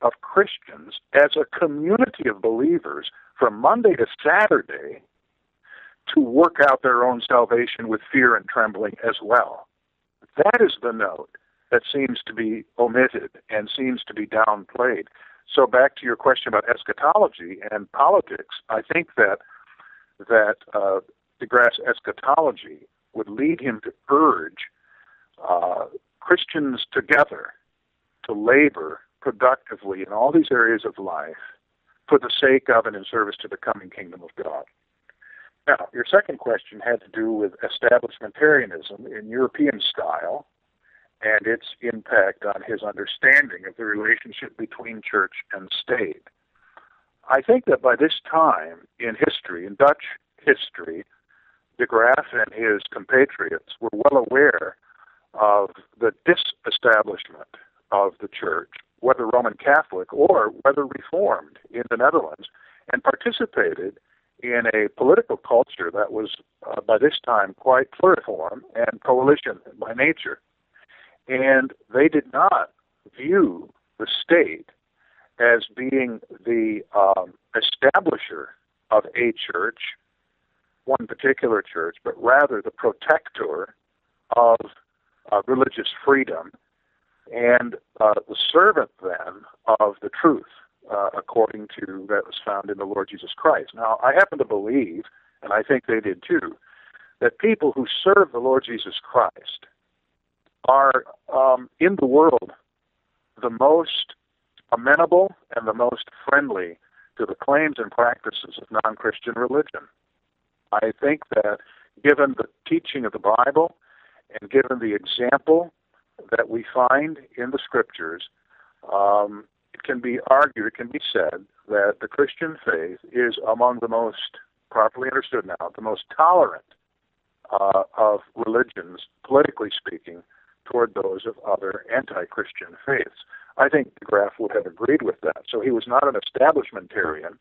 of Christians as a community of believers from Monday to Saturday to work out their own salvation with fear and trembling as well? That is the note that seems to be omitted and seems to be downplayed. So back to your question about eschatology and politics, I think that that uh, de Graaf's eschatology would lead him to urge uh, Christians together to labor productively in all these areas of life for the sake of and in service to the coming kingdom of God. Now, your second question had to do with establishmentarianism in European style, and its impact on his understanding of the relationship between church and state. I think that by this time in history, in Dutch history, de Graaf and his compatriots were well aware of the disestablishment of the church, whether Roman Catholic or whether Reformed in the Netherlands, and participated in a political culture that was uh, by this time quite pluriform and coalition by nature. And they did not view the state as being the um, establisher of a church, one particular church, but rather the protector of uh, religious freedom and uh, the servant then of the truth, uh, according to that was found in the Lord Jesus Christ. Now, I happen to believe, and I think they did too, that people who serve the Lord Jesus Christ are um, in the world the most amenable and the most friendly to the claims and practices of non Christian religion. I think that given the teaching of the Bible and given the example that we find in the scriptures, um, it can be argued, it can be said that the Christian faith is among the most, properly understood now, the most tolerant uh, of religions, politically speaking, toward those of other anti-Christian faiths. I think de Graaf would have agreed with that. So he was not an establishmentarian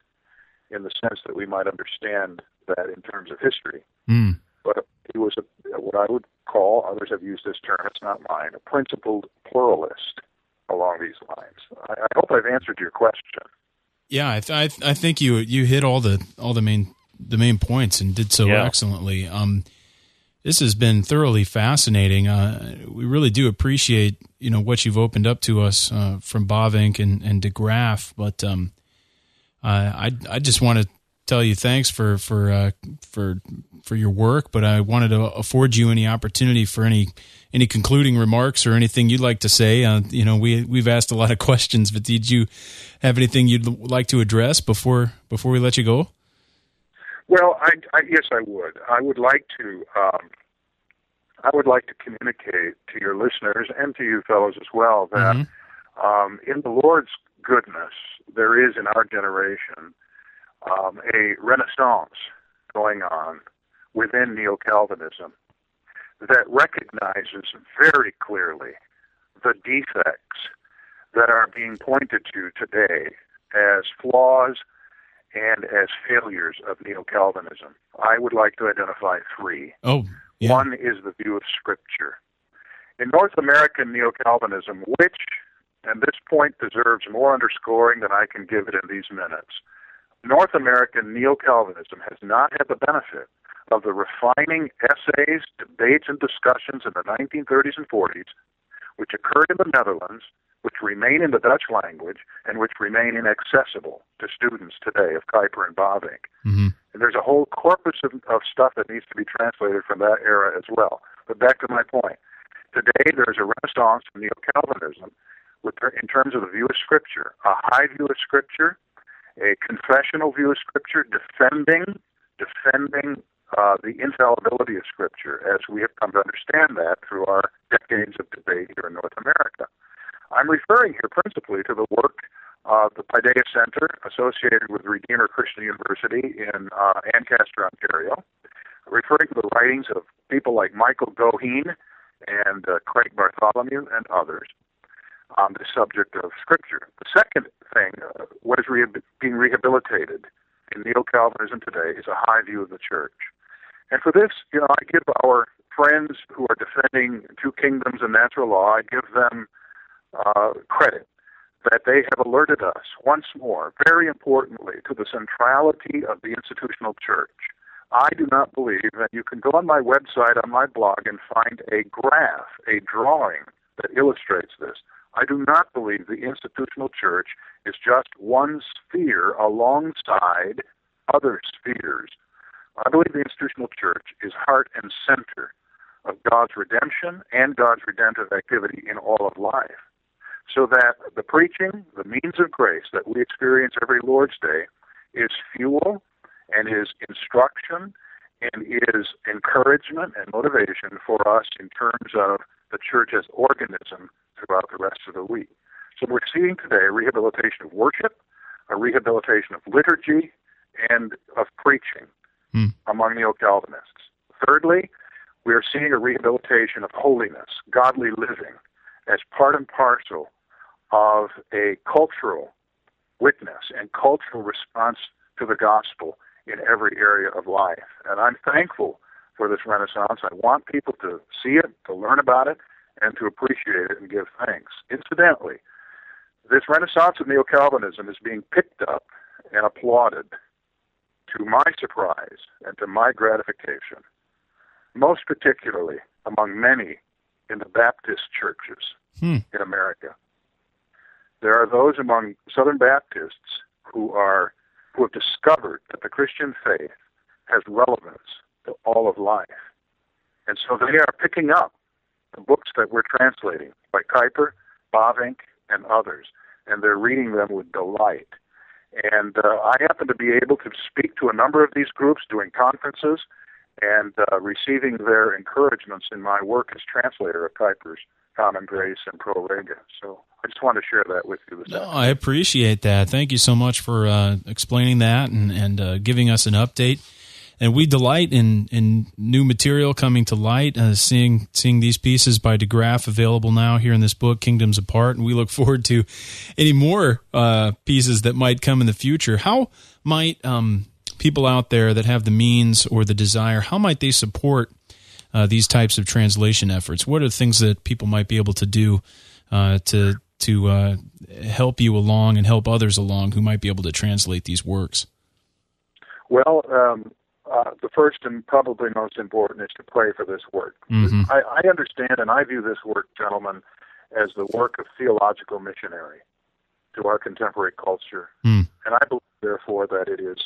in the sense that we might understand that in terms of history. Mm. But he was a, what I would call, others have used this term, it's not mine, a principled pluralist along these lines. I, I hope I've answered your question. Yeah, I, th- I, think you you hit all the all the main the main points and did so yeah. excellently. Um, this has been thoroughly fascinating. Uh, we really do appreciate you know what you've opened up to us uh, from Bavinck and and De Graaf, but um, I I just want to tell you thanks for for uh, for for your work, but I wanted to afford you any opportunity for any any concluding remarks or anything you'd like to say. Uh, you know, we we've asked a lot of questions, but did you have anything you'd like to address before before we let you go? Well, I, I yes, I would. I would like to. Um, I would like to communicate to your listeners and to you fellows as well that mm-hmm. um, in the Lord's goodness, there is in our generation um, a renaissance going on within Neo Calvinism that recognizes very clearly the defects that are being pointed to today as flaws and as failures of Neo Calvinism. I would like to identify three. Oh, yeah. One is the view of Scripture. In North American Neo Calvinism, which, and this point deserves more underscoring than I can give it in these minutes, North American Neo Calvinism has not had the benefit of the refining essays, debates, and discussions in the 1930s and 40s, which occurred in the Netherlands, which remain in the Dutch language, and which remain inaccessible to students today of Kuyper and Bavinck. Mm-hmm. And there's a whole corpus of, of stuff that needs to be translated from that era as well. But back to my point. Today, there's a renaissance of Neo Calvinism in terms of the view of Scripture, a high view of Scripture, a confessional view of Scripture, defending defending uh, the infallibility of Scripture as we have come to understand that through our decades of debate here in North America. I'm referring here principally to the work of the Paideia Center associated with Redeemer Christian University in uh, Ancaster, Ontario, referring to the writings of people like Michael Goheen and uh, Craig Bartholomew and others on the subject of Scripture. The second thing, uh, what is being rehabilitated in Neo Calvinism today, is a high view of the church. And for this, you know, I give our friends who are defending two kingdoms and natural law, I give them uh, credit that they have alerted us once more, very importantly, to the centrality of the institutional church. I do not believe, and you can go on my website, on my blog, and find a graph, a drawing that illustrates this. I do not believe the institutional church is just one sphere alongside other spheres. I believe the institutional church is heart and center of God's redemption and God's redemptive activity in all of life. So that the preaching, the means of grace that we experience every Lord's Day is fuel and is instruction and is encouragement and motivation for us in terms of the church as organism throughout the rest of the week. So we're seeing today a rehabilitation of worship, a rehabilitation of liturgy, and of preaching hmm. among Neo Calvinists. Thirdly, we are seeing a rehabilitation of holiness, godly living, as part and parcel of a cultural witness and cultural response to the gospel in every area of life. And I'm thankful for this renaissance. I want people to see it, to learn about it, and to appreciate it and give thanks. Incidentally, this renaissance of neo Calvinism is being picked up and applauded to my surprise and to my gratification, most particularly among many in the Baptist churches hmm. in America. There are those among Southern Baptists who are who have discovered that the Christian faith has relevance to all of life. And so they are picking up the books that we're translating by Kuyper, Bavinck, and others, and they're reading them with delight. And uh, I happen to be able to speak to a number of these groups doing conferences and uh, receiving their encouragements in my work as translator of Kuyper's Common Grace and Pro Rege. So I just want to share that with you. No, I appreciate that. Thank you so much for uh, explaining that and, and uh, giving us an update and we delight in in new material coming to light. Uh, seeing seeing these pieces by De Graaf available now here in this book, Kingdoms Apart, and we look forward to any more uh, pieces that might come in the future. How might um, people out there that have the means or the desire, how might they support uh, these types of translation efforts? What are things that people might be able to do uh, to to uh, help you along and help others along who might be able to translate these works? Well, um, uh, the first and probably most important is to pray for this work. Mm-hmm. I, I understand and I view this work, gentlemen, as the work of theological missionary to our contemporary culture. Mm. And I believe, therefore, that it is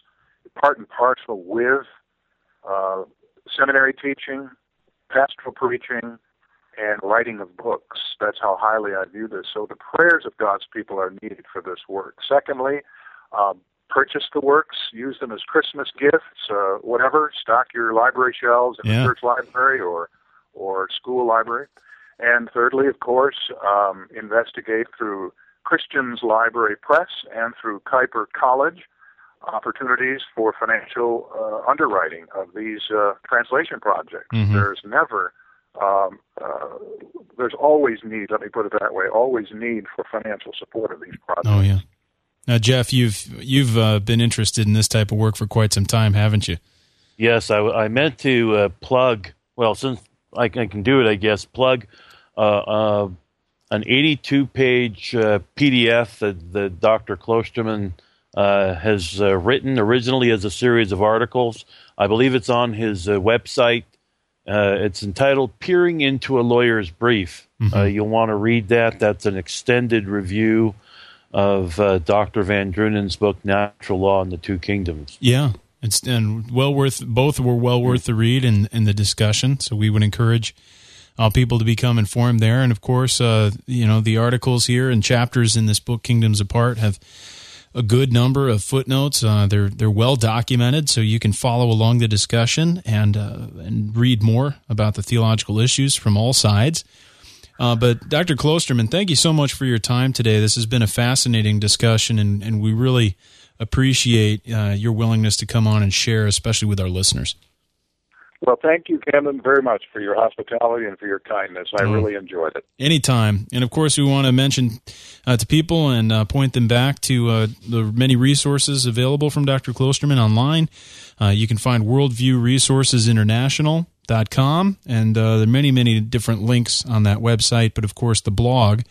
part and parcel with uh, seminary teaching, pastoral preaching, and writing of books. That's how highly I view this. So the prayers of God's people are needed for this work. Secondly, uh, purchase the works, use them as Christmas gifts, uh, whatever. Stock your library shelves in yeah. the church library or or school library. And thirdly, of course, um, investigate through Christian's Library Press and through Kuyper College opportunities for financial uh, underwriting of these uh, translation projects. Mm-hmm. There's never um, uh, there's always need, let me put it that way, always need for financial support of these projects. Oh, yeah. Now, Jeff, you've you've uh, been interested in this type of work for quite some time, haven't you? Yes, I, I meant to uh, plug. Well, since I can, I can, do it, I guess plug uh, uh an 82-page uh, PDF that, that Dr. Kloosterman uh, has uh, written originally as a series of articles. I believe it's on his uh, website. Uh, it's entitled Peering into a Lawyer's Brief. Mm-hmm. you'll want to read that. That's an extended review of Dr. VanDrunen's book, Natural Law and the Two Kingdoms. Yeah, it's and well worth both were well worth the read and, and the discussion. So we would encourage uh, people to become informed there. And of course, uh, you know the articles here and chapters in this book, Kingdoms Apart, have a good number of footnotes. Uh, they're they're well documented, so you can follow along the discussion and uh, and read more about the theological issues from all sides. Uh, but Dr. Kloosterman, thank you so much for your time today. This has been a fascinating discussion, and, and we really appreciate uh, your willingness to come on and share, especially with our listeners. Well, thank you, Kevin, very much for your hospitality and for your kindness. I mm. really enjoyed it. Anytime. And of course, we want to mention uh, to people and uh, point them back to uh, the many resources available from Dr. Kloosterman online. Uh, you can find Worldview Resources International. Dot com and uh, there are many many different links on that website but of course the blog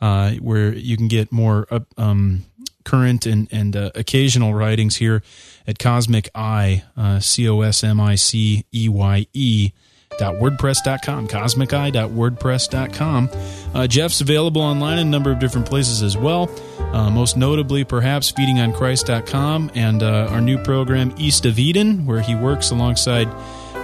uh, where you can get more um, current and, and uh, occasional writings here at Cosmic Eye, uh, C O S M I C E Y E. WordPress.com, cosmiceye.wordpress.com. Uh, Jeff's available online in a number of different places as well. Uh, most notably, perhaps feedingonchrist.com and uh, our new program, East of Eden, where he works alongside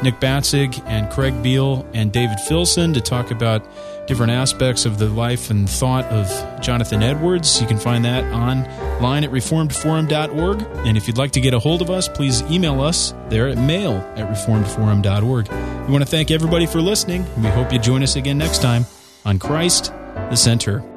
Nick Batzig and Craig Biehl and David Filson to talk about different aspects of the life and thought of Jonathan Edwards. You can find that online at reformedforum.org. And if you'd like to get a hold of us, please email us there at mail at reformedforum.org. We want to thank everybody for listening, we hope you join us again next time on Christ the Center.